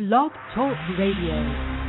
Blog Talk Radio.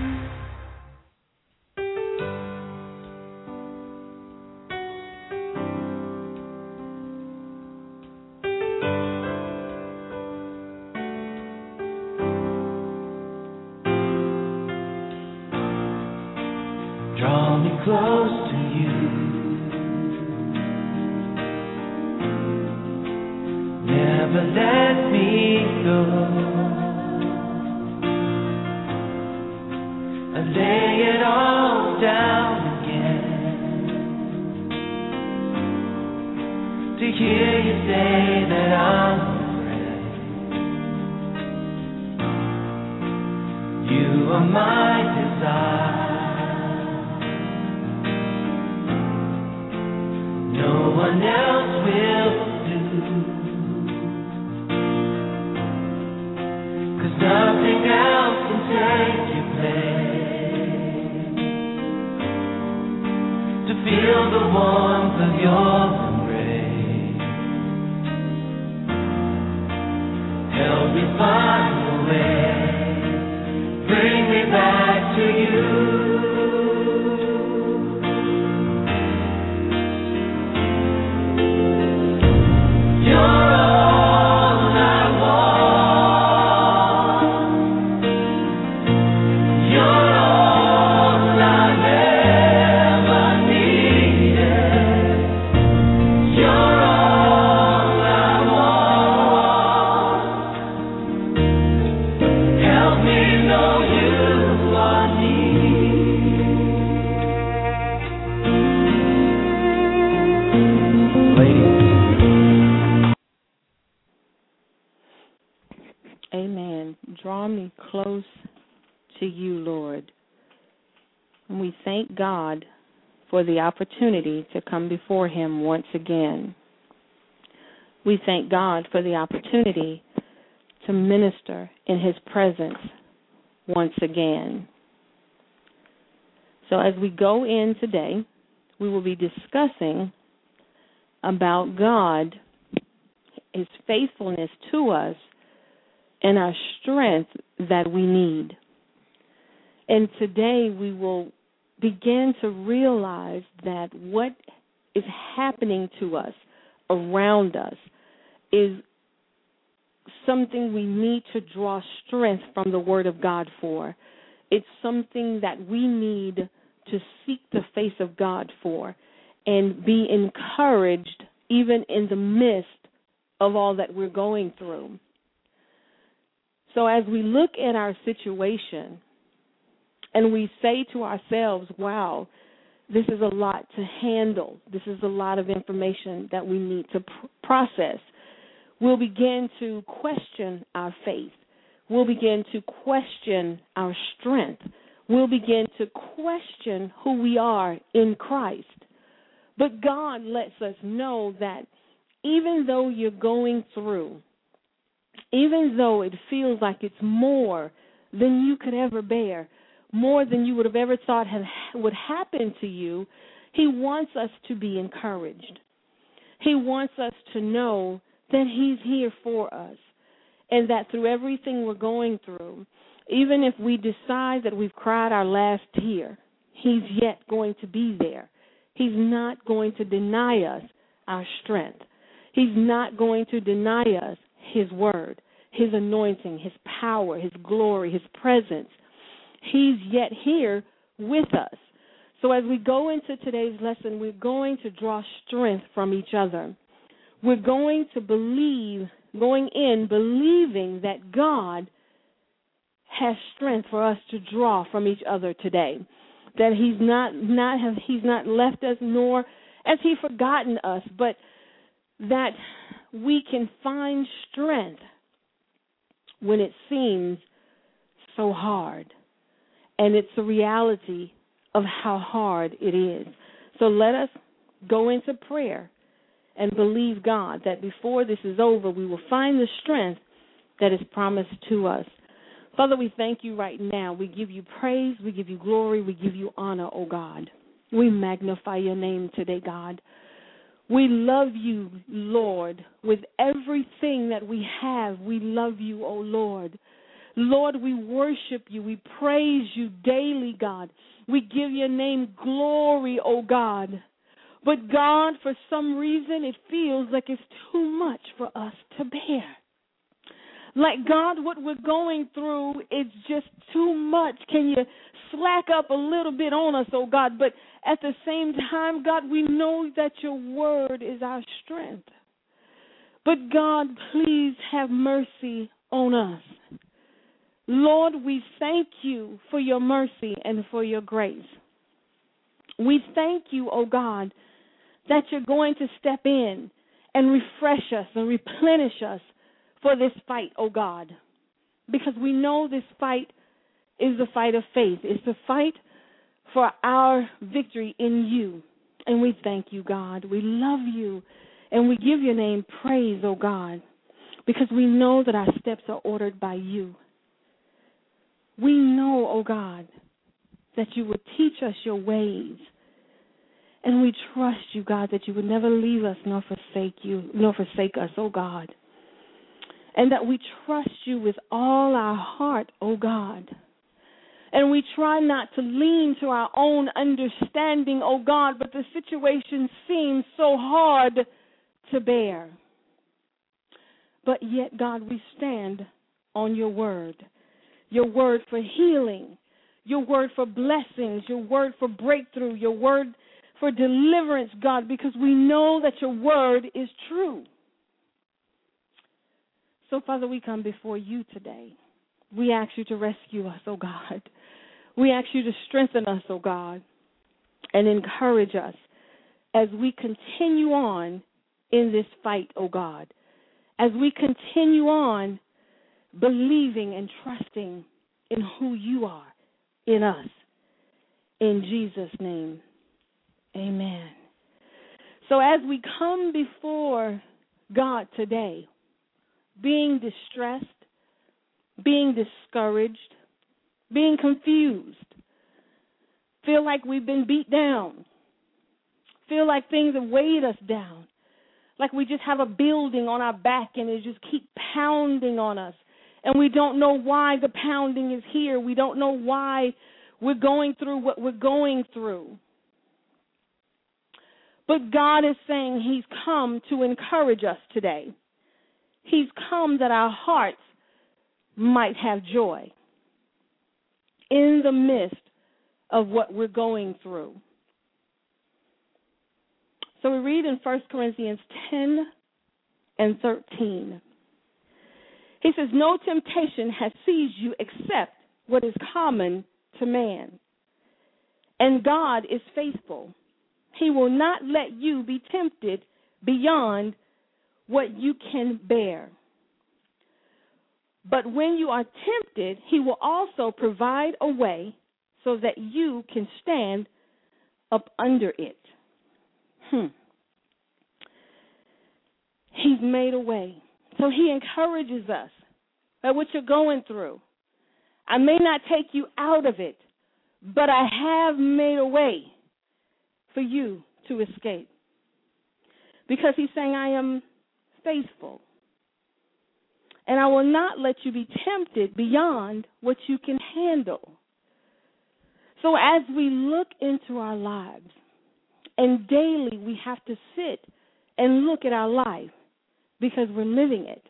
For the opportunity to come before Him once again. We thank God for the opportunity to minister in His presence once again. So, as we go in today, we will be discussing about God, His faithfulness to us, and our strength that we need. And today we will begin to realize that what is happening to us around us is something we need to draw strength from the Word of God for. It's something that we need to seek the face of God for and be encouraged even in the midst of all that we're going through. So, as we look at our situation, and we say to ourselves, wow, this is a lot to handle. This is a lot of information that we need to pr- process. We'll begin to question our faith. We'll begin to question our strength. We'll begin to question who we are in Christ. But God lets us know that even though you're going through, even though it feels like it's more than you could ever bear, more than you would have ever thought had, would happen to you, He wants us to be encouraged. He wants us to know that He's here for us and that through everything we're going through, even if we decide that we've cried our last tear, He's yet going to be there. He's not going to deny us our strength. He's not going to deny us His word, His anointing, His power, His glory, His presence. He's yet here with us. So as we go into today's lesson, we're going to draw strength from each other. We're going to believe, going in believing that God has strength for us to draw from each other today. That He's not not have He's not left us, nor has He forgotten us, but that we can find strength when it seems so hard. And it's the reality of how hard it is. So let us go into prayer and believe God that before this is over, we will find the strength that is promised to us. Father, we thank you right now. We give you praise, we give you glory, we give you honor, O oh God. We magnify your name today, God. We love you, Lord, with everything that we have. We love you, O oh Lord. Lord, we worship you. We praise you daily, God. We give your name glory, O oh God. But God, for some reason, it feels like it's too much for us to bear. Like, God, what we're going through is just too much. Can you slack up a little bit on us, oh God? But at the same time, God, we know that your word is our strength. But God, please have mercy on us. Lord, we thank you for your mercy and for your grace. We thank you, O oh God, that you're going to step in and refresh us and replenish us for this fight, O oh God. Because we know this fight is the fight of faith. It's the fight for our victory in you. And we thank you, God. We love you. And we give your name praise, O oh God, because we know that our steps are ordered by you. We know, O oh God, that you would teach us your ways. And we trust you, God, that you would never leave us nor forsake you, nor forsake us, O oh God. And that we trust you with all our heart, O oh God. And we try not to lean to our own understanding, O God, but the situation seems so hard to bear. But yet, God, we stand on your word your word for healing, your word for blessings, your word for breakthrough, your word for deliverance, God, because we know that your word is true. So, Father, we come before you today. We ask you to rescue us, oh God. We ask you to strengthen us, oh God, and encourage us as we continue on in this fight, oh God. As we continue on believing and trusting in who you are in us. In Jesus' name, amen. So, as we come before God today, being distressed, being discouraged, being confused, feel like we've been beat down, feel like things have weighed us down, like we just have a building on our back and it just keep pounding on us and we don't know why the pounding is here. We don't know why we're going through what we're going through. But God is saying He's come to encourage us today. He's come that our hearts might have joy in the midst of what we're going through. So we read in 1 Corinthians 10 and 13. He says, No temptation has seized you except what is common to man. And God is faithful. He will not let you be tempted beyond what you can bear. But when you are tempted, He will also provide a way so that you can stand up under it. Hmm. He's made a way. So he encourages us that what you're going through, I may not take you out of it, but I have made a way for you to escape. Because he's saying, I am faithful. And I will not let you be tempted beyond what you can handle. So as we look into our lives, and daily we have to sit and look at our life because we're living it.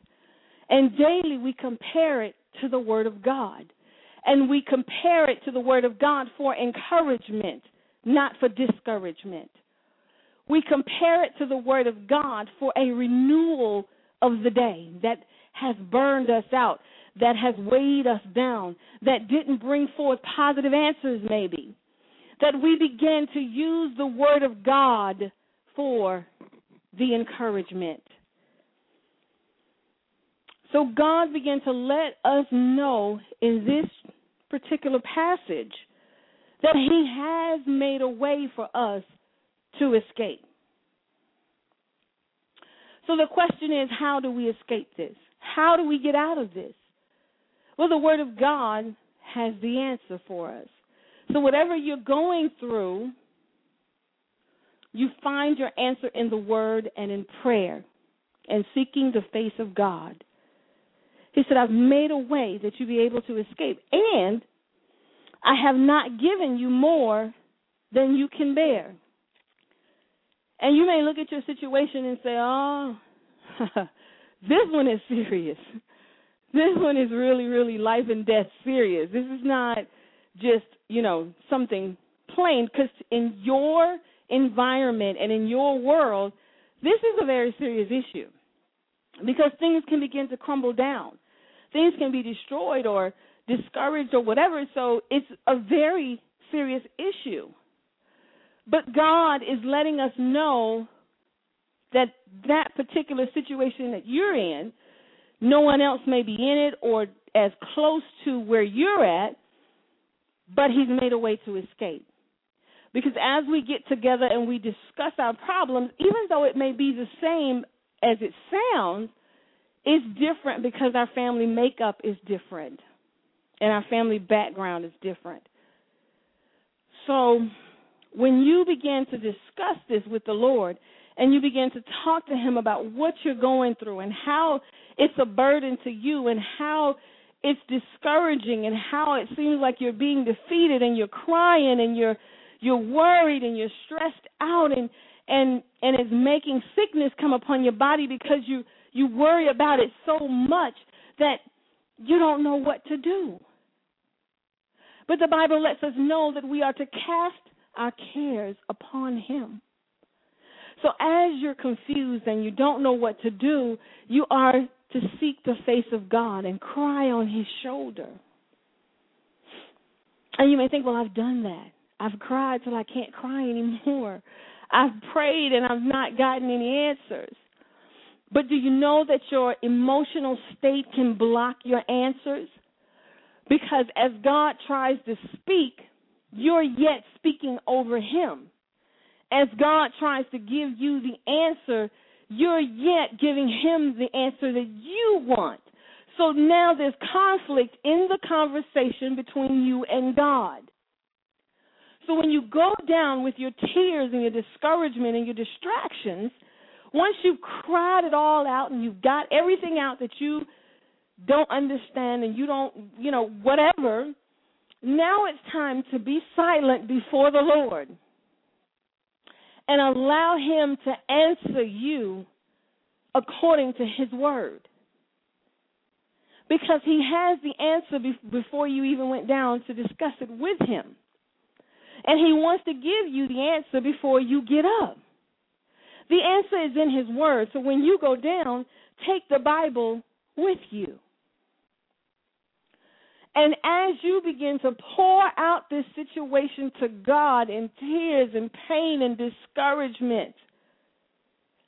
And daily we compare it to the Word of God. And we compare it to the Word of God for encouragement, not for discouragement. We compare it to the Word of God for a renewal of the day that has burned us out, that has weighed us down, that didn't bring forth positive answers, maybe. That we begin to use the Word of God for the encouragement. So God began to let us know in this particular passage that He has made a way for us to escape. So the question is how do we escape this? How do we get out of this? Well, the Word of God has the answer for us. So, whatever you're going through, you find your answer in the Word and in prayer and seeking the face of God. He said, I've made a way that you be able to escape. And I have not given you more than you can bear. And you may look at your situation and say, oh, this one is serious. This one is really, really life and death serious. This is not just, you know, something plain, because in your environment and in your world, this is a very serious issue because things can begin to crumble down. Things can be destroyed or discouraged or whatever. So it's a very serious issue. But God is letting us know that that particular situation that you're in, no one else may be in it or as close to where you're at, but He's made a way to escape. Because as we get together and we discuss our problems, even though it may be the same as it sounds, it's different because our family makeup is different and our family background is different. So when you begin to discuss this with the Lord and you begin to talk to Him about what you're going through and how it's a burden to you and how it's discouraging and how it seems like you're being defeated and you're crying and you're you're worried and you're stressed out and and and it's making sickness come upon your body because you you worry about it so much that you don't know what to do. But the Bible lets us know that we are to cast our cares upon Him. So as you're confused and you don't know what to do, you are to seek the face of God and cry on His shoulder. And you may think, well, I've done that. I've cried till I can't cry anymore. I've prayed and I've not gotten any answers. But do you know that your emotional state can block your answers? Because as God tries to speak, you're yet speaking over him. As God tries to give you the answer, you're yet giving him the answer that you want. So now there's conflict in the conversation between you and God. So when you go down with your tears and your discouragement and your distractions, once you've cried it all out and you've got everything out that you don't understand and you don't, you know, whatever, now it's time to be silent before the Lord and allow Him to answer you according to His word. Because He has the answer before you even went down to discuss it with Him. And He wants to give you the answer before you get up. The answer is in His Word. So when you go down, take the Bible with you. And as you begin to pour out this situation to God in tears and pain and discouragement,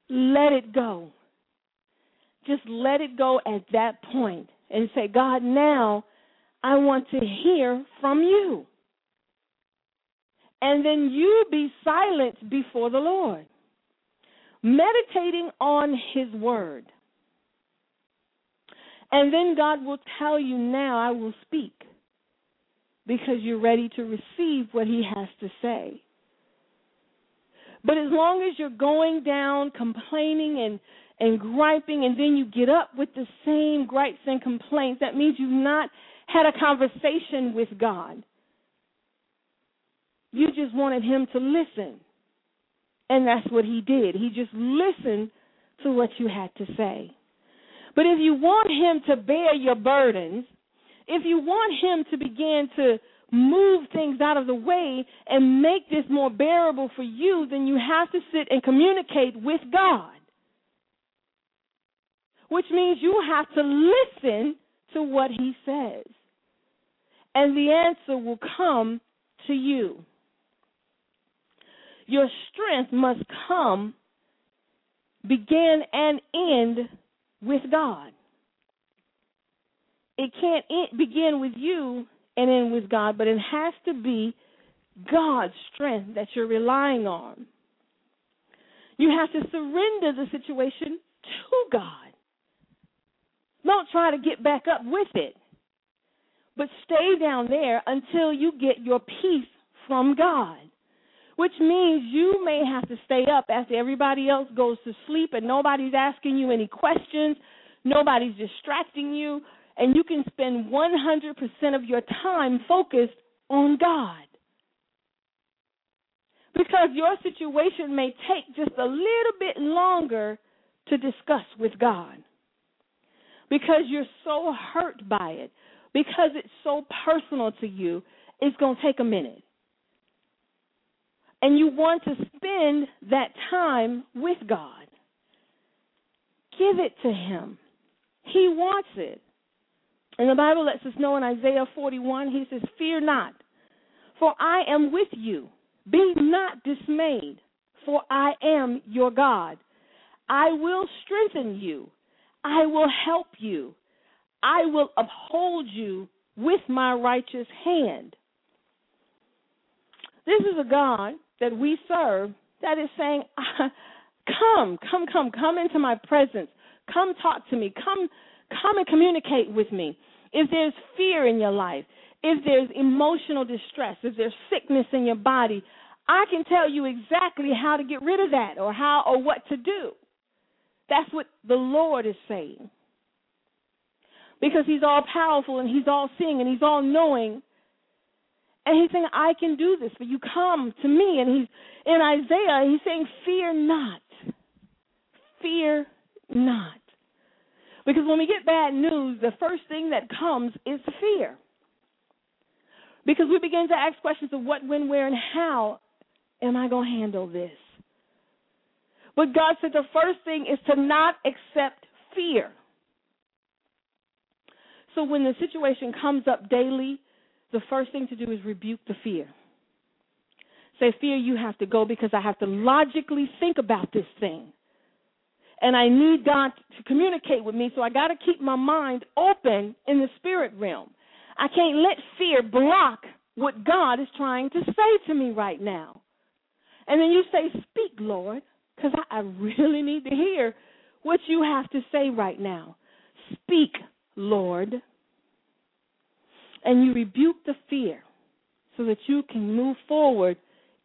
let it go. Just let it go at that point and say, God, now I want to hear from you. And then you be silent before the Lord meditating on His Word. And then God will tell you, now I will speak because you're ready to receive what He has to say. But as long as you're going down complaining and, and griping, and then you get up with the same gripes and complaints, that means you've not had a conversation with God. You just wanted Him to listen. And that's what he did. He just listened to what you had to say. But if you want him to bear your burdens, if you want him to begin to move things out of the way and make this more bearable for you, then you have to sit and communicate with God. Which means you have to listen to what he says. And the answer will come to you. Your strength must come, begin, and end with God. It can't begin with you and end with God, but it has to be God's strength that you're relying on. You have to surrender the situation to God. Don't try to get back up with it, but stay down there until you get your peace from God. Which means you may have to stay up after everybody else goes to sleep and nobody's asking you any questions, nobody's distracting you, and you can spend 100% of your time focused on God. Because your situation may take just a little bit longer to discuss with God. Because you're so hurt by it, because it's so personal to you, it's going to take a minute. And you want to spend that time with God. Give it to Him. He wants it. And the Bible lets us know in Isaiah 41, he says, Fear not, for I am with you. Be not dismayed, for I am your God. I will strengthen you. I will help you. I will uphold you with my righteous hand. This is a God that we serve that is saying, Come, come, come, come into my presence. Come talk to me. Come Come and communicate with me. If there's fear in your life, if there's emotional distress, if there's sickness in your body, I can tell you exactly how to get rid of that or how or what to do. That's what the Lord is saying. Because he's all powerful and he's all seeing and he's all knowing. And he's saying, I can do this but you. Come to me. And he's in Isaiah, he's saying, Fear not. Fear not. Because when we get bad news, the first thing that comes is fear. Because we begin to ask questions of what, when, where, and how am I going to handle this? But God said the first thing is to not accept fear. So when the situation comes up daily, the first thing to do is rebuke the fear. Say, Fear, you have to go because I have to logically think about this thing and I need God to communicate with me, so I got to keep my mind open in the spirit realm. I can't let fear block what God is trying to say to me right now. And then you say, Speak, Lord, because I, really need to hear what you have to say right now. Speak, Lord. And you rebuke the fear so that you can move forward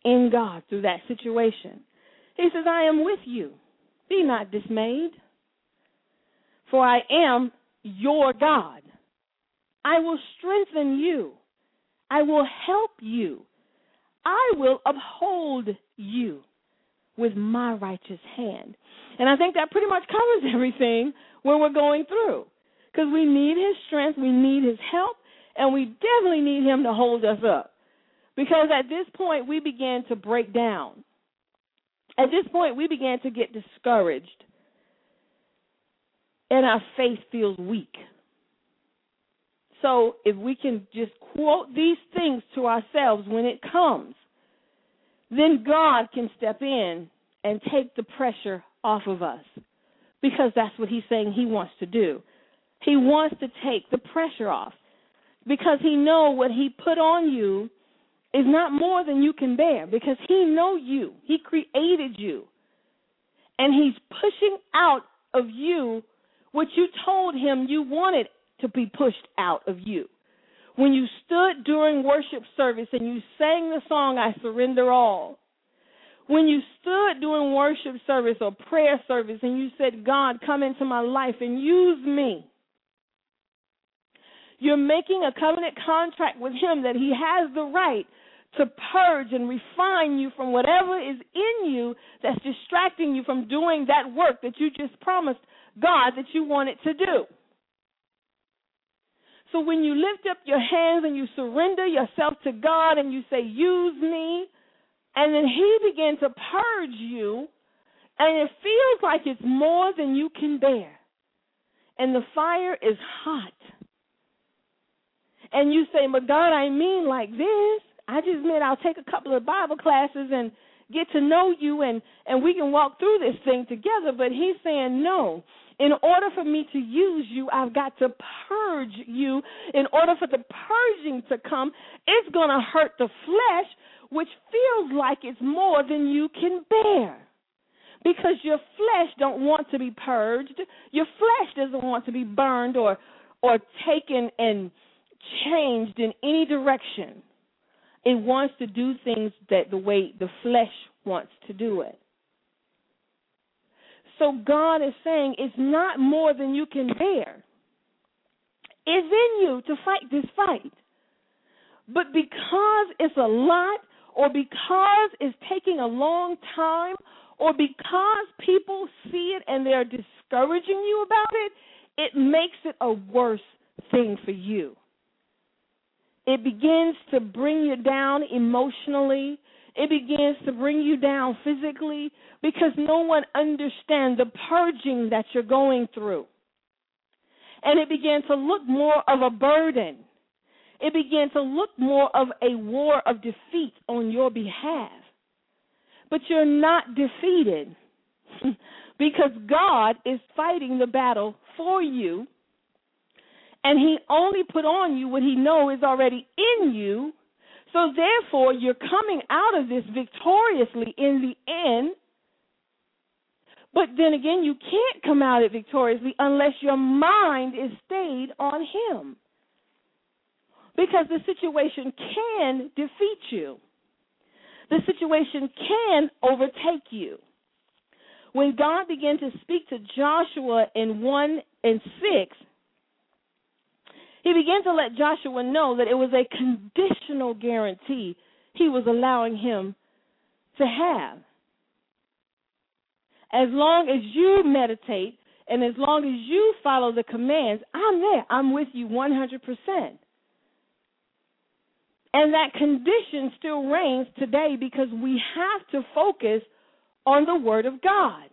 in God through that situation. He says, I am with you. Be not dismayed, for I am your God. I will strengthen you. I will help you. I will uphold you with my righteous hand. And I think that pretty much covers everything when we're going through. Because we need his strength, we need his help, and we definitely need him to hold us up. Because at this point, we began to break down. At this point, we began to get discouraged, and our faith feels weak. So, if we can just quote these things to ourselves when it comes, then God can step in and take the pressure off of us because that's what He's saying He wants to do. He wants to take the pressure off because He know what He put on you is not more than you can bear because he know you. He created you. And he's pushing out of you what you told him you wanted to be pushed out of you. When you stood during worship service and you sang the song I surrender all. When you stood during worship service or prayer service and you said, God, come into my life and use me. You're making a covenant contract with him that he has the right to purge and refine you from whatever is in you that's distracting you from doing that work that you just promised God that you wanted to do. So when you lift up your hands and you surrender yourself to God and you say, Use me, and then He begins to purge you, and it feels like it's more than you can bear. And the fire is hot. And you say, But God, I mean like this. I just meant I'll take a couple of Bible classes and get to know you and and we can walk through this thing together. But he's saying no. In order for me to use you i've got to purge you. In order for the purging to come it's going to hurt the flesh which feels like it's more than you can bear. Because your flesh don't want to be purged. Your flesh doesn't want to be burned or or taken and changed in any direction it wants to do things that the way the flesh wants to do it. So God is saying it's not more than you can bear. It's in you to fight this fight. But because it's a lot, or because it's taking a long time, or because people see it and they're discouraging you about it, it makes it a worse thing for you. It begins to bring you down emotionally. It begins to bring you down physically because no one understands the purging that you're going through. And it began to look more of a burden. It began to look more of a war of defeat on your behalf. But you're not defeated because God is fighting the battle for you and he only put on you what he know is already in you. So therefore, you're coming out of this victoriously in the end. But then again, you can't come out of it victoriously unless your mind is stayed on him. Because the situation can defeat you. The situation can overtake you. When God began to speak to Joshua in 1 and 6, he began to let Joshua know that it was a conditional guarantee he was allowing him to have. As long as you meditate and as long as you follow the commands, I'm there. I'm with you 100%. And that condition still reigns today because we have to focus on the Word of God.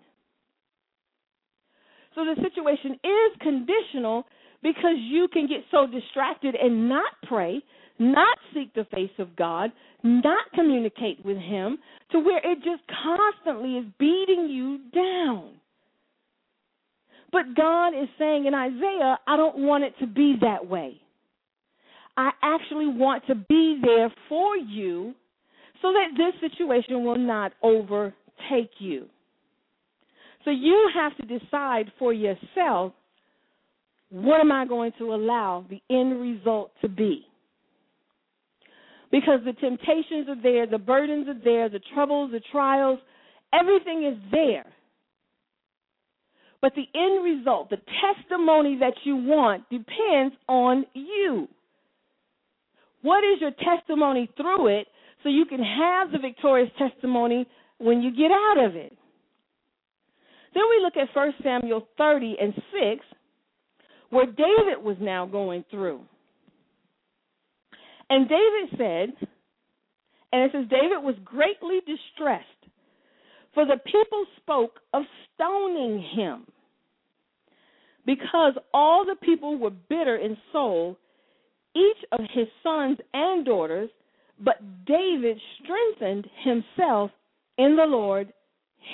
So the situation is conditional because you can get so distracted and not pray, not seek the face of God, not communicate with Him, to where it just constantly is beating you down. But God is saying in Isaiah, I don't want it to be that way. I actually want to be there for you so that this situation will not overtake you. So you have to decide for yourself what am I going to allow the end result to be? Because the temptations are there, the burdens are there, the troubles, the trials, everything is there. But the end result, the testimony that you want, depends on you. What is your testimony through it so you can have the victorious testimony when you get out of it? Then we look at 1 Samuel 30 and 6, where David was now going through. And David said, and it says, David was greatly distressed, for the people spoke of stoning him, because all the people were bitter in soul, each of his sons and daughters, but David strengthened himself in the Lord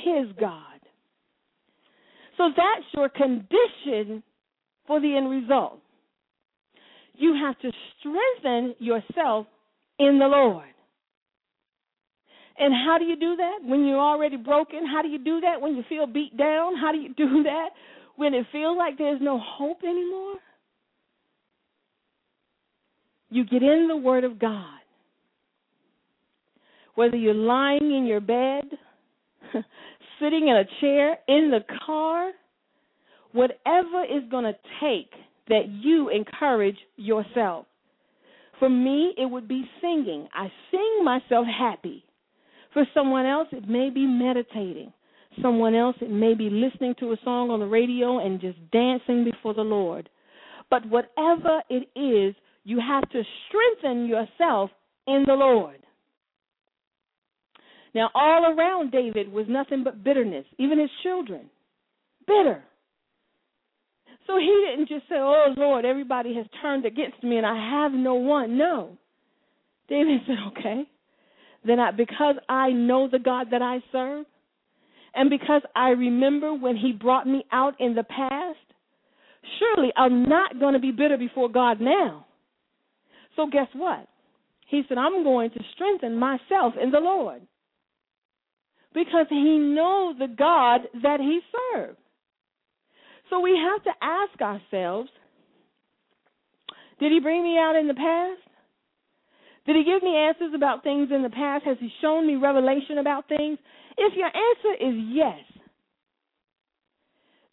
his God. So that's your condition for the end result. You have to strengthen yourself in the Lord. And how do you do that? When you're already broken? How do you do that? When you feel beat down? How do you do that? When it feels like there's no hope anymore? You get in the Word of God. Whether you're lying in your bed, sitting in a chair, in the car, whatever is going to take that you encourage yourself. For me, it would be singing. I sing myself happy. For someone else, it may be meditating. Someone else, it may be listening to a song on the radio and just dancing before the Lord. But whatever it is, you have to strengthen yourself in the Lord. Now, all around David was nothing but bitterness, even his children. Bitter. So he didn't just say, Oh Lord, everybody has turned against me and I have no one. No. David said, Okay, then I, because I know the God that I serve, and because I remember when He brought me out in the past, surely I'm not going to be bitter before God now. So, guess what? He said, I'm going to strengthen myself in the Lord because he knows the God that he serves. So we have to ask ourselves Did he bring me out in the past? Did he give me answers about things in the past? Has he shown me revelation about things? If your answer is yes,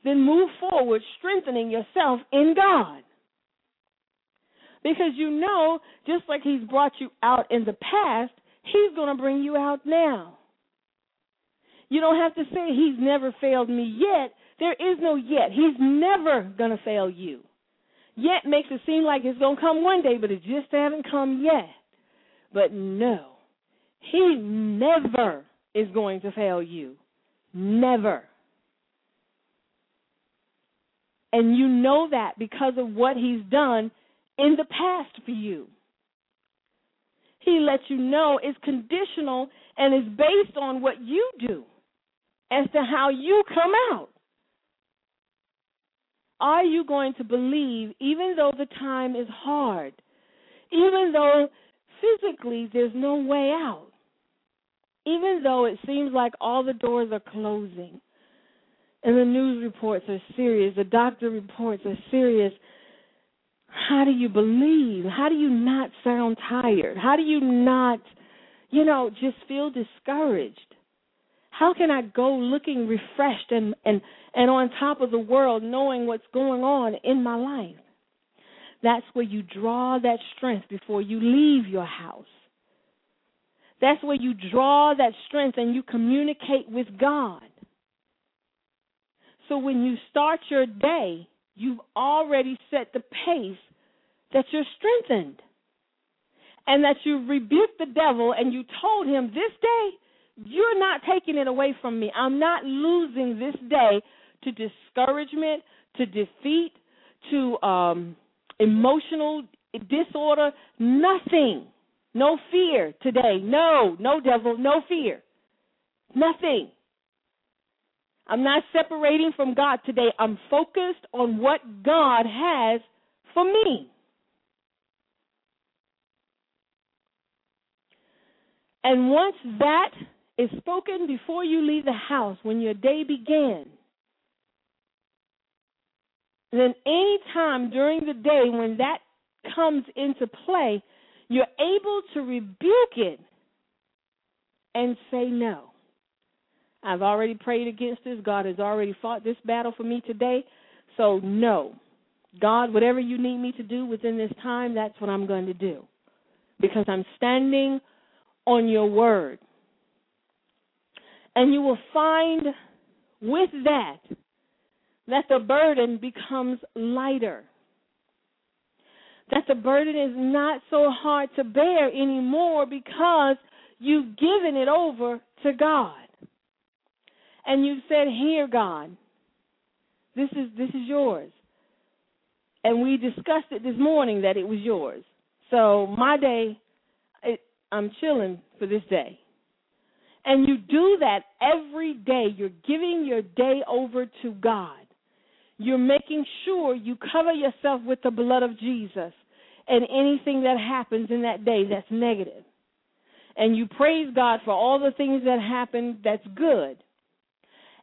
then move forward strengthening yourself in God. Because you know, just like he's brought you out in the past, he's going to bring you out now. You don't have to say he's never failed me yet. There is no yet. He's never going to fail you. Yet makes it seem like it's going to come one day, but it just hasn't come yet. But no, he never is going to fail you. Never. And you know that because of what he's done in the past for you. He lets you know it's conditional and is based on what you do as to how you come out. Are you going to believe, even though the time is hard, even though physically there's no way out, even though it seems like all the doors are closing, and the news reports are serious, the doctor reports are serious? How do you believe? How do you not sound tired? How do you not, you know, just feel discouraged? How can I go looking refreshed and, and, and on top of the world, knowing what's going on in my life? That's where you draw that strength before you leave your house. That's where you draw that strength and you communicate with God. So when you start your day, you've already set the pace that you're strengthened and that you rebuked the devil and you told him this day you're not taking it away from me. I'm not losing this day to discouragement, to defeat, to um, emotional disorder. Nothing. No fear today. No, no devil, no fear. Nothing. I'm not separating from God today. I'm focused on what God has for me. And once that is spoken before you leave the house when your day began. Then any time during the day when that comes into play, you're able to rebuke it and say no. I've already prayed against this. God has already fought this battle for me today. So, no. God, whatever you need me to do within this time, that's what I'm going to do. Because I'm standing on your word. And you will find with that that the burden becomes lighter. That the burden is not so hard to bear anymore because you've given it over to God. And you've said, Here, God, this is this is yours. And we discussed it this morning that it was yours. So my day, it, I'm chilling for this day. And you do that every day. You're giving your day over to God. You're making sure you cover yourself with the blood of Jesus and anything that happens in that day that's negative. And you praise God for all the things that happen that's good.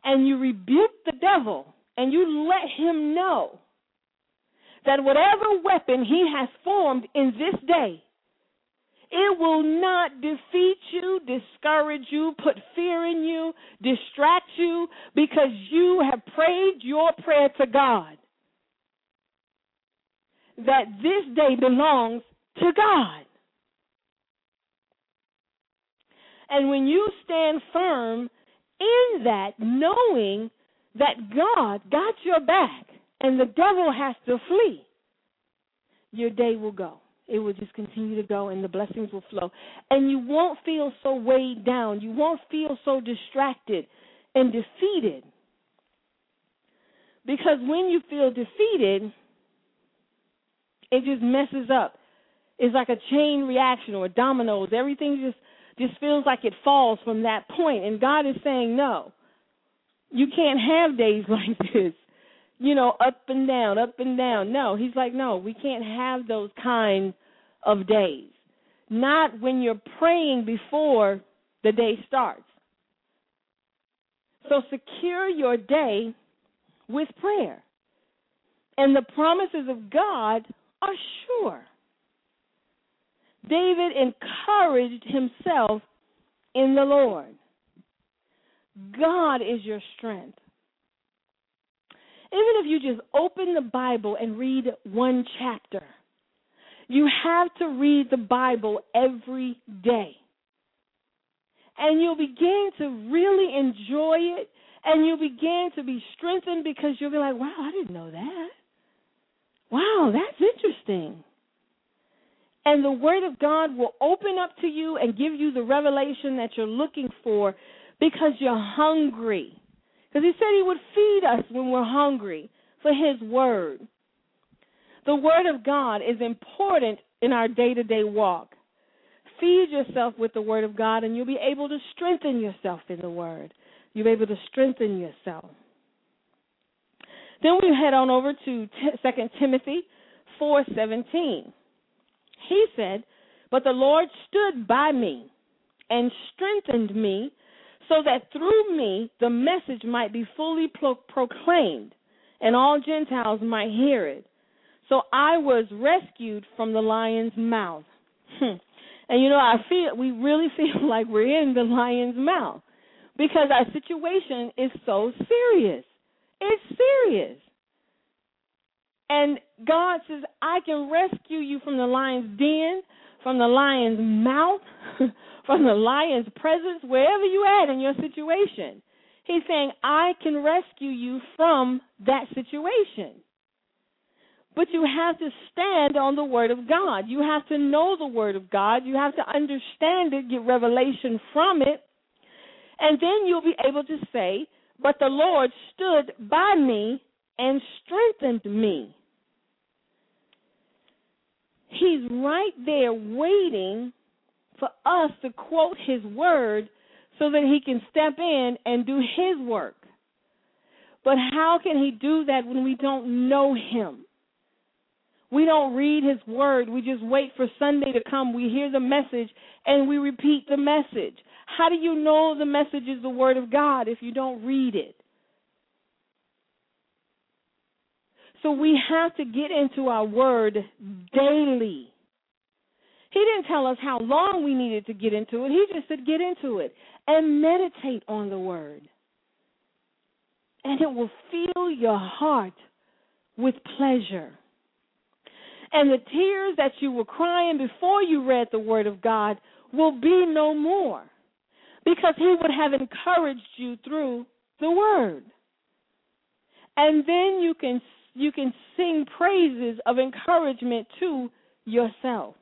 And you rebuke the devil and you let him know that whatever weapon he has formed in this day it will not defeat you, discourage you, put fear in you, distract you, because you have prayed your prayer to God. That this day belongs to God. And when you stand firm in that, knowing that God got your back and the devil has to flee, your day will go it will just continue to go and the blessings will flow. And you won't feel so weighed down. You won't feel so distracted and defeated. Because when you feel defeated, it just messes up. It's like a chain reaction or dominoes. Everything just just feels like it falls from that point. And God is saying, no, you can't have days like this, you know, up and down, up and down. No, He's like, no, we can't have those kind of days. Not when you're praying before the day starts. So secure your day with prayer. And the promises of God are sure. David encouraged himself in the Lord. God is your strength. Even if you just open the Bible and read one chapter, you have to read the Bible every day. And you'll begin to really enjoy it and you'll begin to be strengthened because you'll be like, wow, I didn't know that. Wow, that's interesting. And the Word of God will open up to you and give you the revelation that you're looking for because you're hungry. Because He said He would feed us when we're hungry for His Word. The Word of God is important in our day to day walk. Feed yourself with the Word of God, and you'll be able to strengthen yourself in the Word. You'll be able to strengthen yourself. Then we head on over to Second Timothy 4:17 he said, But the Lord stood by me and strengthened me so that through me the message might be fully pro- proclaimed and all Gentiles might hear it. So I was rescued from the lion's mouth. Hmm. and you know, I feel we really feel like we're in the lion's mouth because our situation is so serious. It's serious. And God says, I can rescue you from the lion's den, from the lion's mouth, from the lion's presence, wherever you at in your situation. He's saying, I can rescue you from that situation. But you have to stand on the Word of God. You have to know the Word of God. You have to understand it, get revelation from it. And then you'll be able to say, But the Lord stood by me and strengthened me. He's right there waiting for us to quote his word so that he can step in and do his work. But how can he do that when we don't know him? We don't read his word. We just wait for Sunday to come. We hear the message and we repeat the message. How do you know the message is the word of God if you don't read it? So we have to get into our word daily. He didn't tell us how long we needed to get into it. He just said, get into it and meditate on the word. And it will fill your heart with pleasure. And the tears that you were crying before you read the word of God will be no more because he would have encouraged you through the word. And then you can you can sing praises of encouragement to yourself.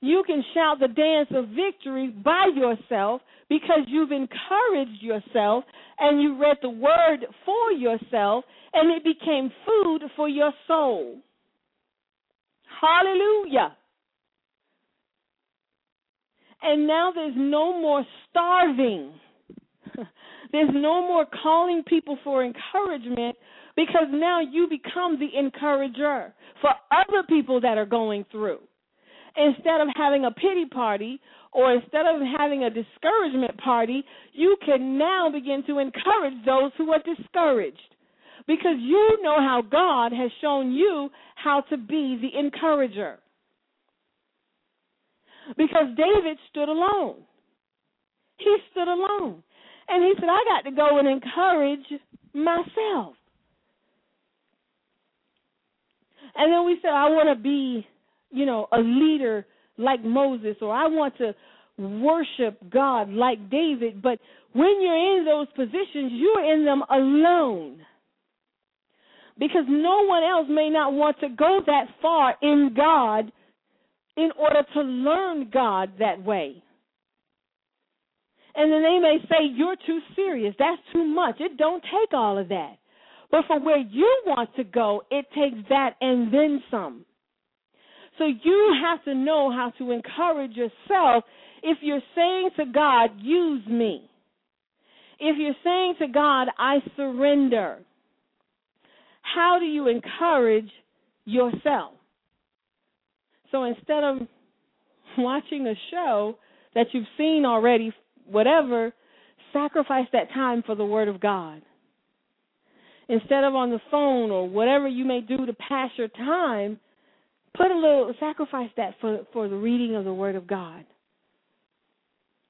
You can shout the dance of victory by yourself because you've encouraged yourself and you read the word for yourself and it became food for your soul. Hallelujah. And now there's no more starving. there's no more calling people for encouragement because now you become the encourager for other people that are going through. Instead of having a pity party or instead of having a discouragement party, you can now begin to encourage those who are discouraged because you know how God has shown you how to be the encourager. Because David stood alone. He stood alone. And he said, I got to go and encourage myself. And then we said, I want to be, you know, a leader like Moses, or I want to worship God like David. But when you're in those positions, you're in them alone. Because no one else may not want to go that far in God in order to learn God that way. And then they may say, You're too serious. That's too much. It don't take all of that. But for where you want to go, it takes that and then some. So you have to know how to encourage yourself If you're saying to God, use me. If you're saying to God, I surrender. How do you encourage yourself? So instead of watching a show that you've seen already, whatever, sacrifice that time for the Word of God. Instead of on the phone or whatever you may do to pass your time, put a little sacrifice that for for the reading of the Word of God.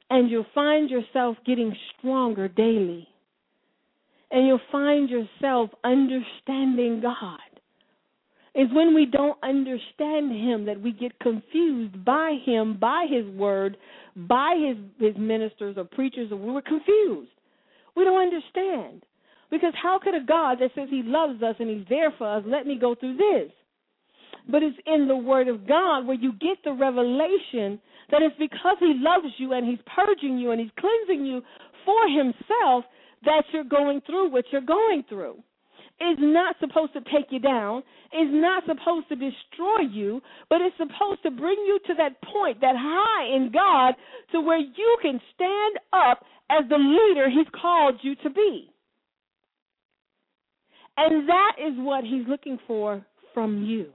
And you'll find yourself getting stronger daily. And you'll find yourself understanding God It's when we don't understand him that we get confused by him, by his word, by his his ministers or preachers, or we're confused. We don't understand. Because how could a God that says he loves us and he's there for us let me go through this? But it's in the word of God where you get the revelation that it's because he loves you and he's purging you and he's cleansing you for himself that you're going through what you're going through is not supposed to take you down, is not supposed to destroy you, but it's supposed to bring you to that point, that high in God, to where you can stand up as the leader He's called you to be. And that is what He's looking for from you.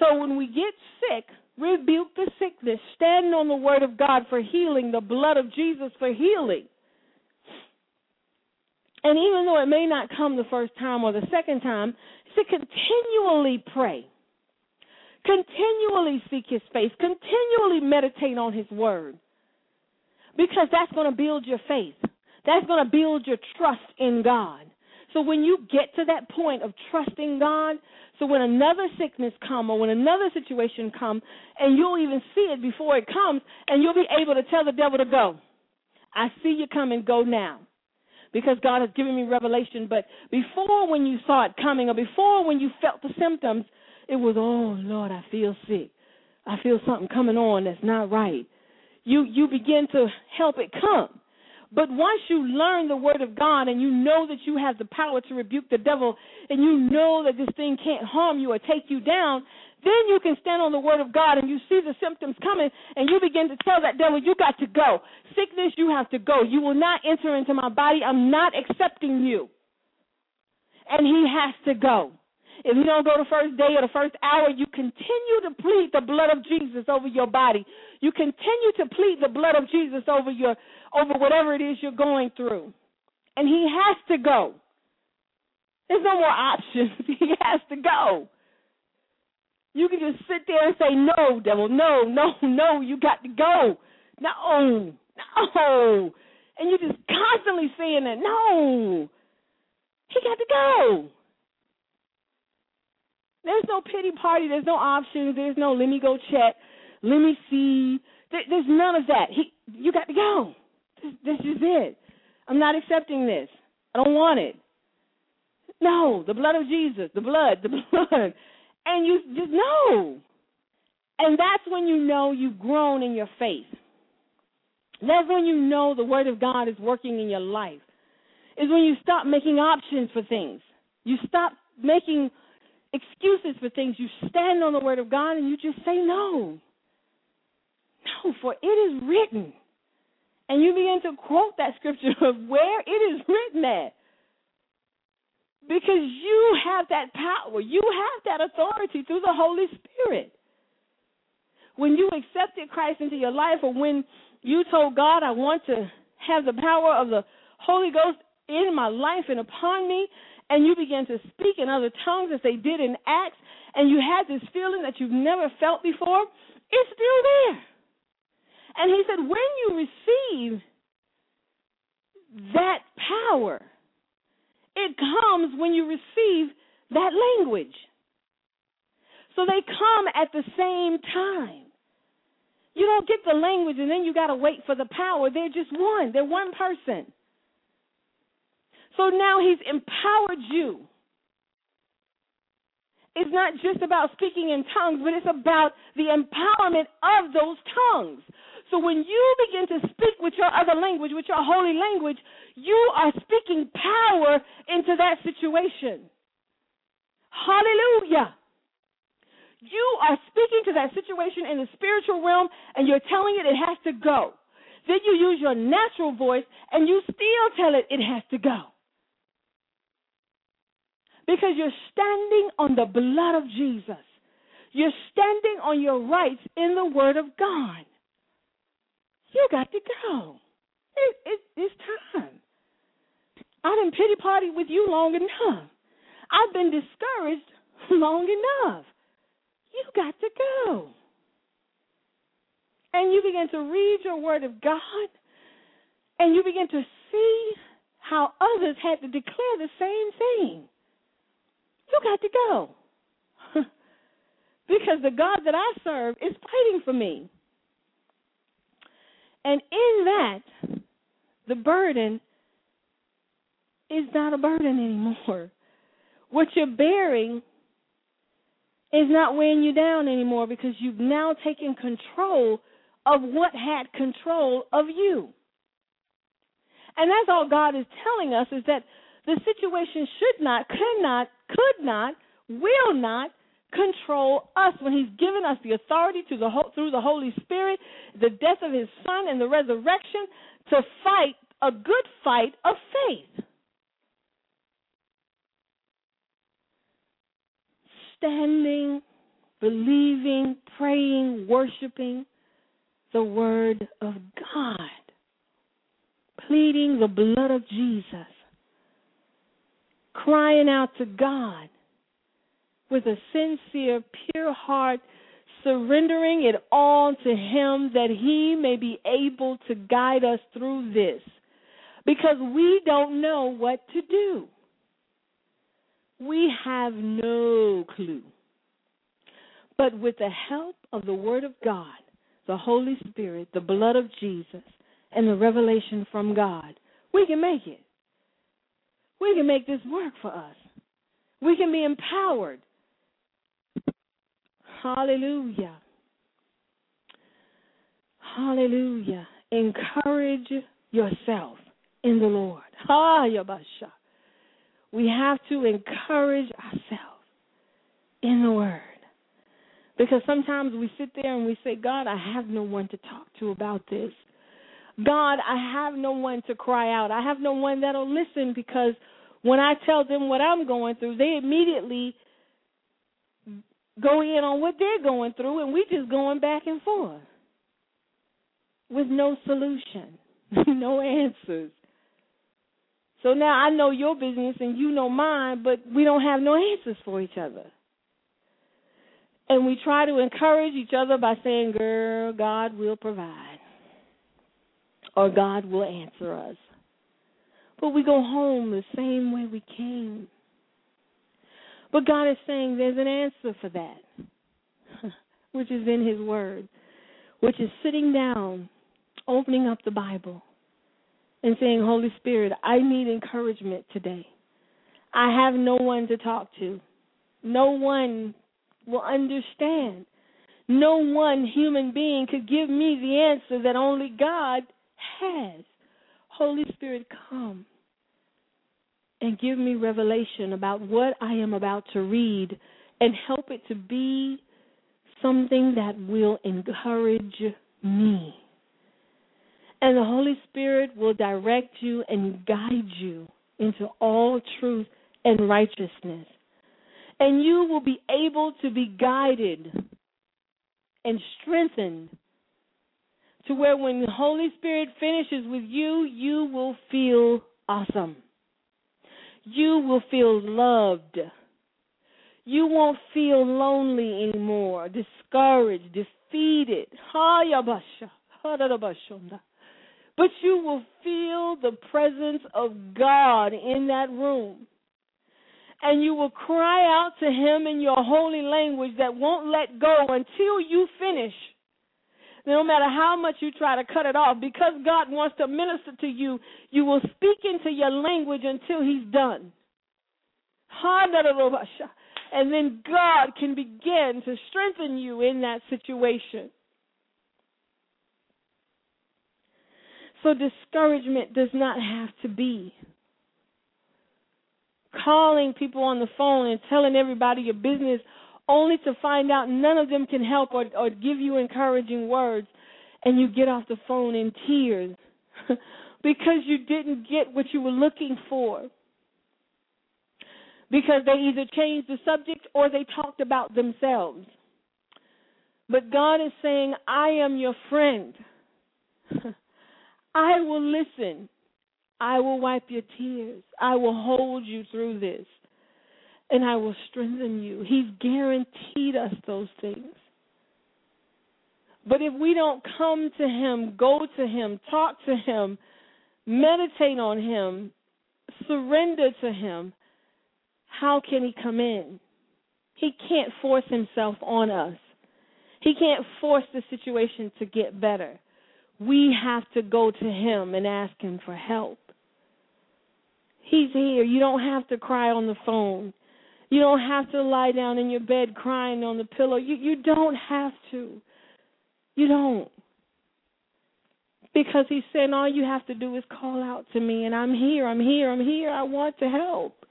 So when we get sick, rebuke the sickness, stand on the word of God for healing, the blood of Jesus for healing. And even though it may not come the first time or the second time, to continually pray, continually seek His face, continually meditate on His Word. Because that's going to build your faith. That's going to build your trust in God. So when you get to that point of trusting God, so when another sickness come or when another situation come, and you'll even see it before it comes, and you'll be able to tell the devil to go. I see you coming, go now because God has given me revelation. But before, when you saw it coming, or before, when you felt the symptoms, it was, oh Lord, I feel sick. I feel something coming on that's not right. You you begin to help it come. But once you learn the word of God and you know that you have the power to rebuke the devil and you know that this thing can't harm you or take you down, then you can stand on the word of God and you see the symptoms coming and you begin to tell that devil, you got to go. Sickness, you have to go. You will not enter into my body. I'm not accepting you. And he has to go. If you don't go the first day or the first hour, you continue to plead the blood of Jesus over your body. You continue to plead the blood of Jesus over your over whatever it is you're going through. And he has to go. There's no more options. he has to go. You can just sit there and say, No, devil, no, no, no, you got to go. No, no. And you're just constantly saying that, No, he got to go. There's no pity party. There's no options. There's no let me go check. Let me see. There, there's none of that. He, you got to go. This, this is it. I'm not accepting this. I don't want it. No, the blood of Jesus, the blood, the blood and you just know. And that's when you know you've grown in your faith. That's when you know the Word of God is working in your life. Is when you stop making options for things. You stop making excuses for things. You stand on the Word of God and you just say no. No, for it is written. And you begin to quote that scripture of where it is written at. Because you have that power, you have that authority through the Holy Spirit. When you accepted Christ into your life, or when you told God, I want to have the power of the Holy Ghost in my life and upon me, and you began to speak in other tongues as they did in Acts, and you had this feeling that you've never felt before, it's still there. And he said, when you receive that power, it comes when you receive that language. So they come at the same time. You don't get the language and then you got to wait for the power. They're just one, they're one person. So now he's empowered you. It's not just about speaking in tongues, but it's about the empowerment of those tongues. So when you begin to speak with your other language, with your holy language, you are speaking power into that situation. Hallelujah. You are speaking to that situation in the spiritual realm and you're telling it it has to go. Then you use your natural voice and you still tell it it has to go. Because you're standing on the blood of Jesus. You're standing on your rights in the Word of God. You got to go. It, it, it's time. I didn't pity party with you long enough. I've been discouraged long enough. You got to go. And you begin to read your word of God, and you begin to see how others had to declare the same thing. You got to go. because the God that I serve is fighting for me. And in that, the burden is not a burden anymore. What you're bearing is not weighing you down anymore because you've now taken control of what had control of you. And that's all God is telling us is that the situation should not, could not, could not, will not control us when He's given us the authority to the, through the Holy Spirit, the death of His Son, and the resurrection to fight a good fight of faith. Standing, believing, praying, worshiping the Word of God, pleading the blood of Jesus, crying out to God with a sincere, pure heart, surrendering it all to Him that He may be able to guide us through this. Because we don't know what to do. We have no clue. But with the help of the Word of God, the Holy Spirit, the blood of Jesus, and the revelation from God, we can make it. We can make this work for us. We can be empowered. Hallelujah. Hallelujah. Encourage yourself in the Lord. Yabasha. We have to encourage ourselves in the Word. Because sometimes we sit there and we say, God, I have no one to talk to about this. God, I have no one to cry out. I have no one that'll listen because when I tell them what I'm going through, they immediately go in on what they're going through, and we're just going back and forth with no solution, no answers. So now I know your business and you know mine, but we don't have no answers for each other. And we try to encourage each other by saying, Girl, God will provide. Or God will answer us. But we go home the same way we came. But God is saying there's an answer for that, which is in His Word, which is sitting down, opening up the Bible, and saying, Holy Spirit, I need encouragement today. I have no one to talk to. No one will understand. No one human being could give me the answer that only God has. Holy Spirit, come and give me revelation about what I am about to read and help it to be something that will encourage me. And the Holy Spirit will direct you and guide you into all truth and righteousness. And you will be able to be guided and strengthened to where when the Holy Spirit finishes with you, you will feel awesome. You will feel loved. You won't feel lonely anymore, discouraged, defeated but you will feel the presence of God in that room. And you will cry out to Him in your holy language that won't let go until you finish. No matter how much you try to cut it off, because God wants to minister to you, you will speak into your language until He's done. And then God can begin to strengthen you in that situation. So discouragement does not have to be calling people on the phone and telling everybody your business only to find out none of them can help or, or give you encouraging words, and you get off the phone in tears because you didn't get what you were looking for. Because they either changed the subject or they talked about themselves. But God is saying, I am your friend. I will listen. I will wipe your tears. I will hold you through this. And I will strengthen you. He's guaranteed us those things. But if we don't come to Him, go to Him, talk to Him, meditate on Him, surrender to Him, how can He come in? He can't force Himself on us. He can't force the situation to get better. We have to go to Him and ask Him for help. He's here. You don't have to cry on the phone. You don't have to lie down in your bed crying on the pillow. You you don't have to. You don't. Because he's saying all you have to do is call out to me and I'm here, I'm here, I'm here. I want to help.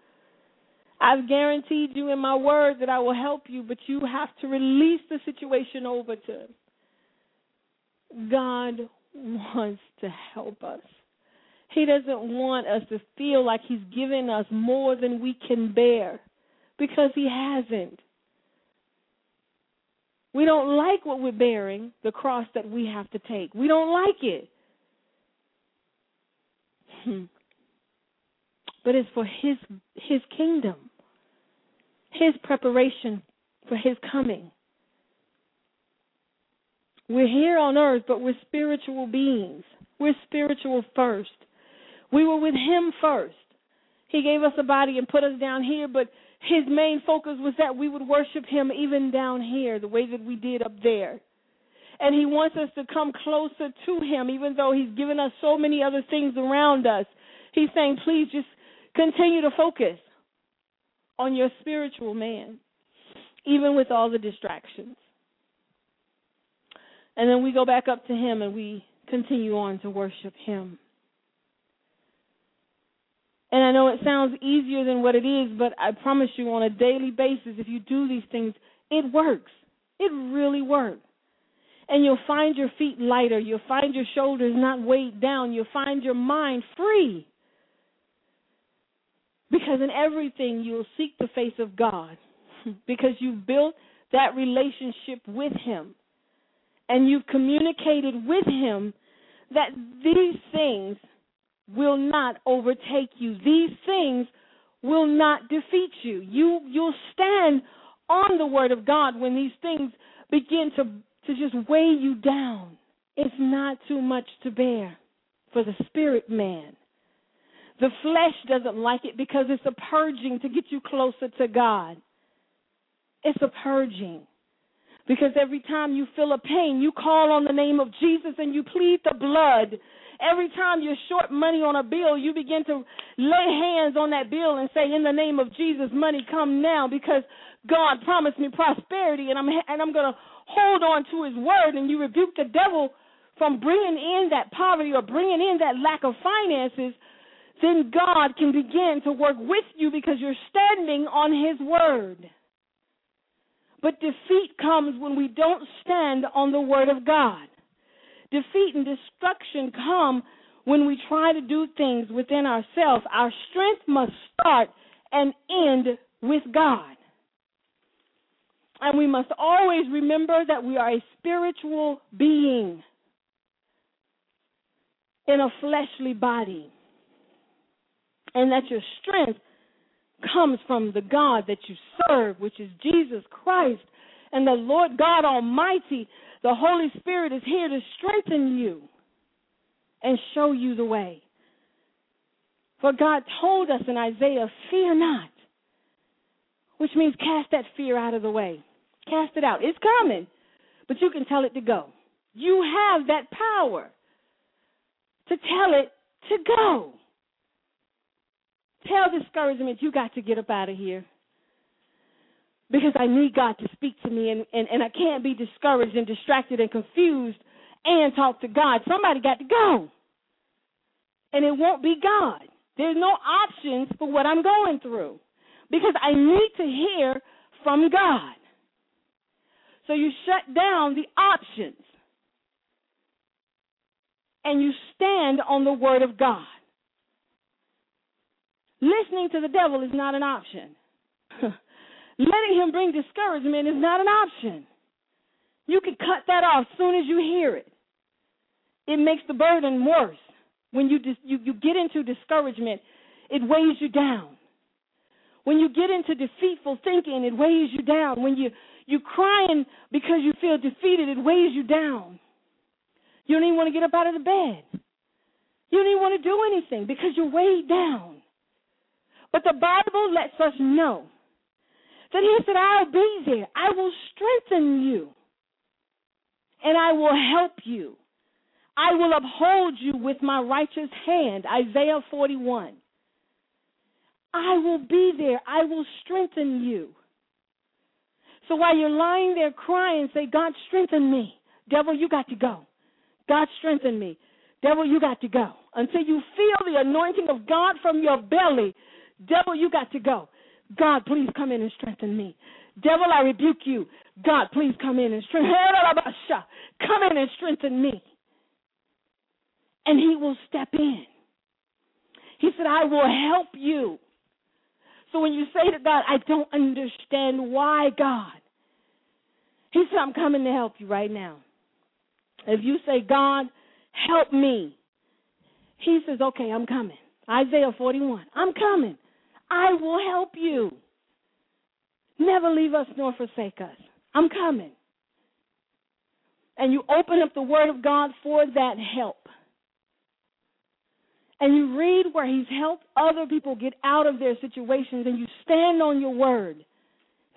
I've guaranteed you in my word that I will help you, but you have to release the situation over to him. God wants to help us. He doesn't want us to feel like He's given us more than we can bear because He hasn't. We don't like what we're bearing, the cross that we have to take. We don't like it. Hmm. But it's for His His kingdom, His preparation for His coming. We're here on earth, but we're spiritual beings. We're spiritual first. We were with Him first. He gave us a body and put us down here, but His main focus was that we would worship Him even down here, the way that we did up there. And He wants us to come closer to Him, even though He's given us so many other things around us. He's saying, please just continue to focus on your spiritual man, even with all the distractions. And then we go back up to Him and we continue on to worship Him. And I know it sounds easier than what it is, but I promise you, on a daily basis, if you do these things, it works. It really works. And you'll find your feet lighter. You'll find your shoulders not weighed down. You'll find your mind free. Because in everything, you'll seek the face of God. because you've built that relationship with Him. And you've communicated with Him that these things will not overtake you. These things will not defeat you. You you'll stand on the word of God when these things begin to to just weigh you down. It's not too much to bear for the spirit man. The flesh doesn't like it because it's a purging to get you closer to God. It's a purging. Because every time you feel a pain, you call on the name of Jesus and you plead the blood Every time you're short money on a bill, you begin to lay hands on that bill and say, "In the name of Jesus, money come now," because God promised me prosperity, and I'm and I'm to hold on to His word. And you rebuke the devil from bringing in that poverty or bringing in that lack of finances. Then God can begin to work with you because you're standing on His word. But defeat comes when we don't stand on the word of God defeat and destruction come when we try to do things within ourselves. Our strength must start and end with God. And we must always remember that we are a spiritual being in a fleshly body. And that your strength comes from the God that you serve, which is Jesus Christ. And the Lord God Almighty the Holy Spirit is here to strengthen you and show you the way. For God told us in Isaiah, Fear not, which means cast that fear out of the way. Cast it out. It's coming, but you can tell it to go. You have that power to tell it to go. Tell discouragement, you got to get up out of here because I need God to speak to me and, and, and I can't be discouraged and distracted and confused and talk to God. Somebody got to go. And it won't be God. There's no options for what I'm going through because I need to hear from God. So you shut down the options and you stand on the Word of God. Listening to the devil is not an option. Letting him bring discouragement is not an option. You can cut that off as soon as you hear it. It makes the burden worse. When you, dis- you, you get into discouragement, it weighs you down. When you get into deceitful thinking, it weighs you down. When you, you're crying because you feel defeated, it weighs you down. You don't even want to get up out of the bed. You don't even want to do anything because you're weighed down. But the Bible lets us know that He said, I'll be there. I will strengthen you and I will help you. I will uphold you with my righteous hand. Isaiah 41. I will be there. I will strengthen you. So while you're lying there crying, say, God, strengthen me. Devil, you got to go. God, strengthen me. Devil, you got to go. Until you feel the anointing of God from your belly, devil, you got to go. God, please come in and strengthen me. Devil, I rebuke you. God, please come in and strengthen. Come in and strengthen me. And he will step in. He said, I will help you. So when you say to God, I don't understand why, God, he said, I'm coming to help you right now. If you say, God, help me, he says, okay, I'm coming. Isaiah 41, I'm coming. I will help you. Never leave us nor forsake us. I'm coming. And you open up the Word of God for that help. And you read where He's helped other people get out of their situations, and you stand on your Word.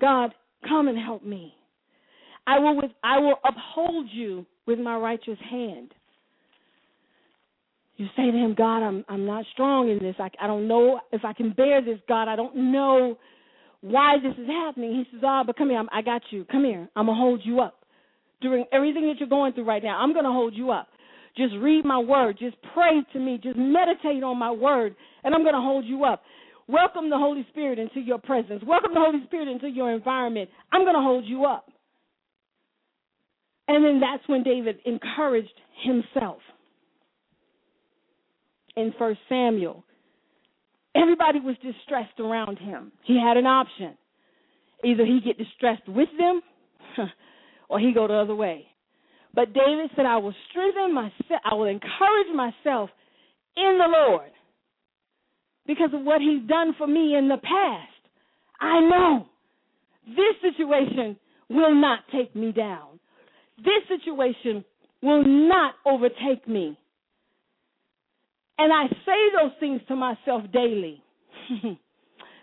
God, come and help me. I will, with, I will uphold you with my righteous hand. You say to him, God, I'm I'm not strong in this. I, I don't know if I can bear this, God. I don't know why this is happening. He says, Ah, oh, but come here. I'm, I got you. Come here. I'm to hold you up. During everything that you're going through right now, I'm to hold you up. Just read my word. Just pray to me. Just meditate on my word, and I'm to hold you up. Welcome the Holy Spirit into your presence. Welcome the Holy Spirit into your environment. I'm to hold you up. And then that's when David encouraged himself in First Samuel. Everybody was distressed around him. He had an option. Either he get distressed with them or he go the other way. But David said, I will strengthen myself, I will encourage myself in the Lord because of what he's done for me in the past. I know this situation will not take me down. This situation will not overtake me. And I say those things to myself daily.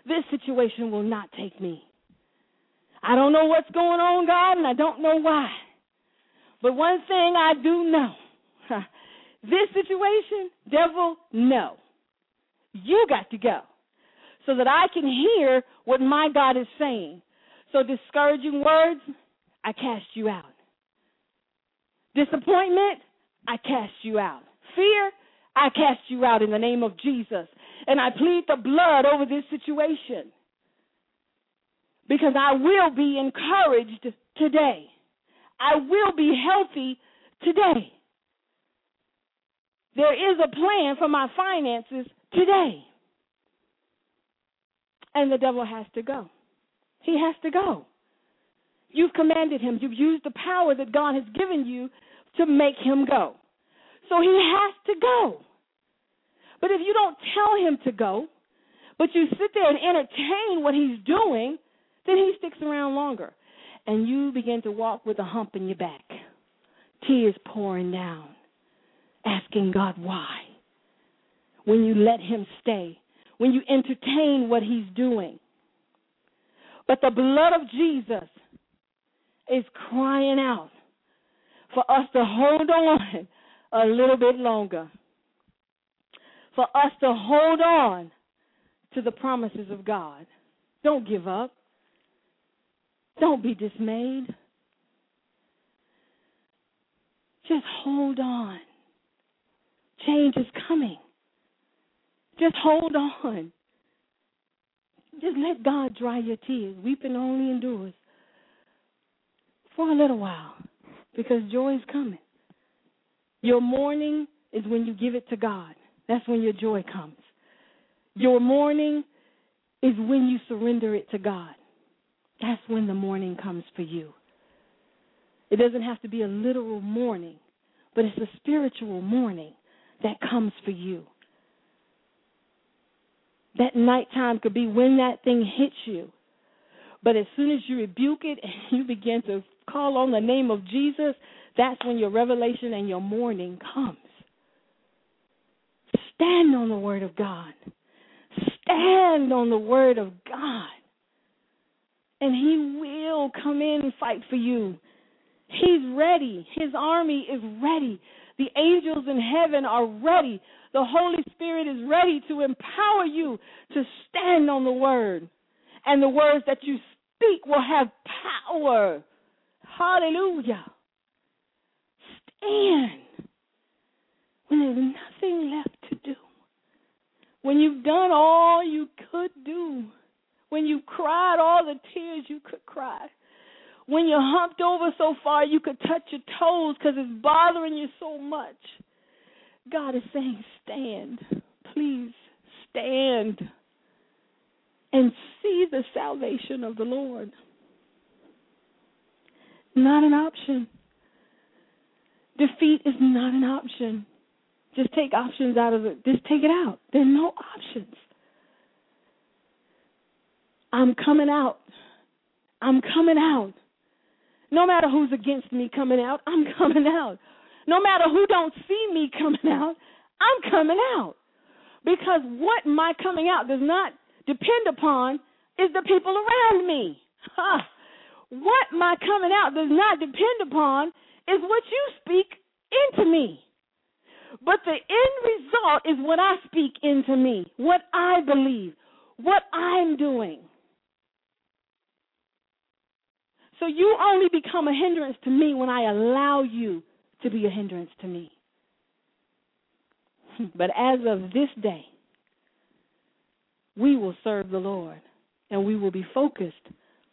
this situation will not take me. I don't know what's going on, God, and I don't know why. But one thing I do know this situation, devil, no. You got to go so that I can hear what my God is saying. So, discouraging words, I cast you out. Disappointment, I cast you out. Fear, I cast you out in the name of Jesus. And I plead the blood over this situation because I will be encouraged today. I will be healthy today. There is a plan for my finances today. And the devil has to go. He has to go. You've commanded him. You've used the power that God has given you to make him go. So he has to go. But if you don't tell him to go, but you sit there and entertain what he's doing, then he sticks around longer. And you begin to walk with a hump in your back, tears pouring down, asking God why. When you let him stay, when you entertain what he's doing. But the blood of Jesus is crying out for us to hold on a little bit longer, for us to hold on to the promises of God. Don't give up. Don't be dismayed. Just hold on. Change is coming. Just hold on. Just let God dry your tears. Weeping only endures for a little while because joy is coming. Your morning is when you give it to God. That's when your joy comes. Your morning is when you surrender it to God. That's when the morning comes for you. It doesn't have to be a literal morning, but it's a spiritual morning that comes for you. That nighttime could be when that thing hits you. But as soon as you rebuke it and you begin to call on the name of Jesus, that's when your revelation and your morning comes. Stand on the word of God. Stand on the word of God. And he will come in and fight for you. He's ready. His army is ready. The angels in heaven are ready. The Holy Spirit is ready to empower you to stand on the word. And the words that you speak will have power. Hallelujah. Stand when there's nothing left to do. When you've done all you could do. When you've cried all the tears you could cry. When you're humped over so far you could touch your toes because it's bothering you so much. God is saying, stand. Please stand and see the salvation of the Lord. Not an option. Defeat is not an option. Just take options out of it. Just take it out. There are no options. I'm coming out. I'm coming out. No matter who's against me coming out, I'm coming out. No matter who don't see me coming out, I'm coming out. Because what my coming out does not depend upon is the people around me. Huh. What my coming out does not depend upon is what you speak into me. But the end result is what I speak into me, what I believe, what I'm doing. So you only become a hindrance to me when I allow you to be a hindrance to me. But as of this day, we will serve the Lord and we will be focused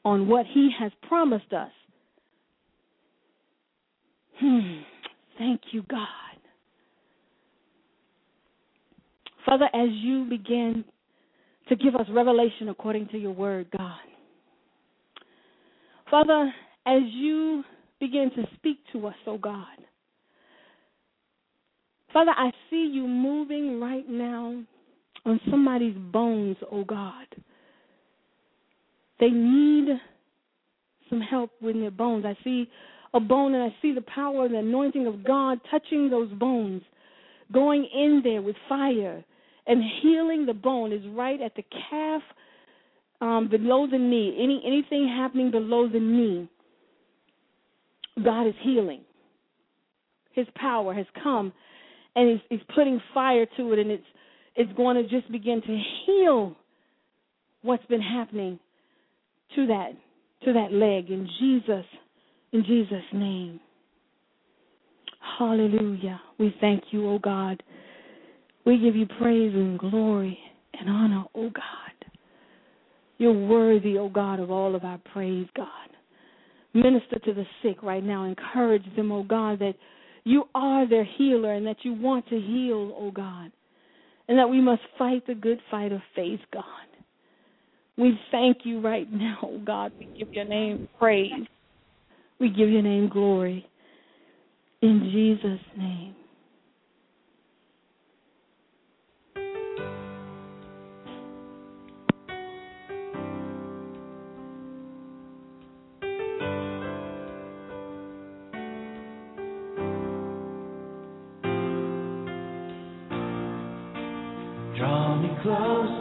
on what He has promised us. Hmm. Thank you, God. Father, as you begin to give us revelation according to your word, God. Father, as you begin to speak to us, oh God. Father, I see you moving right now on somebody's bones, oh God. They need some help with their bones. I see a bone and I see the power and the anointing of God touching those bones, going in there with fire and healing the bone is right at the calf um, below the knee. Any anything happening below the knee, God is healing. His power has come and he's, he's putting fire to it and it's it's going to just begin to heal what's been happening to that to that leg in Jesus in Jesus name. Hallelujah. We thank you, O God. We give you praise and glory and honor, O God. You're worthy, O God, of all of our praise, God. Minister to the sick right now. Encourage them, O God, that you are their healer and that you want to heal, O God. And that we must fight the good fight of faith, God. We thank you right now, God. We give your name praise. We give your name glory. In Jesus' name. Close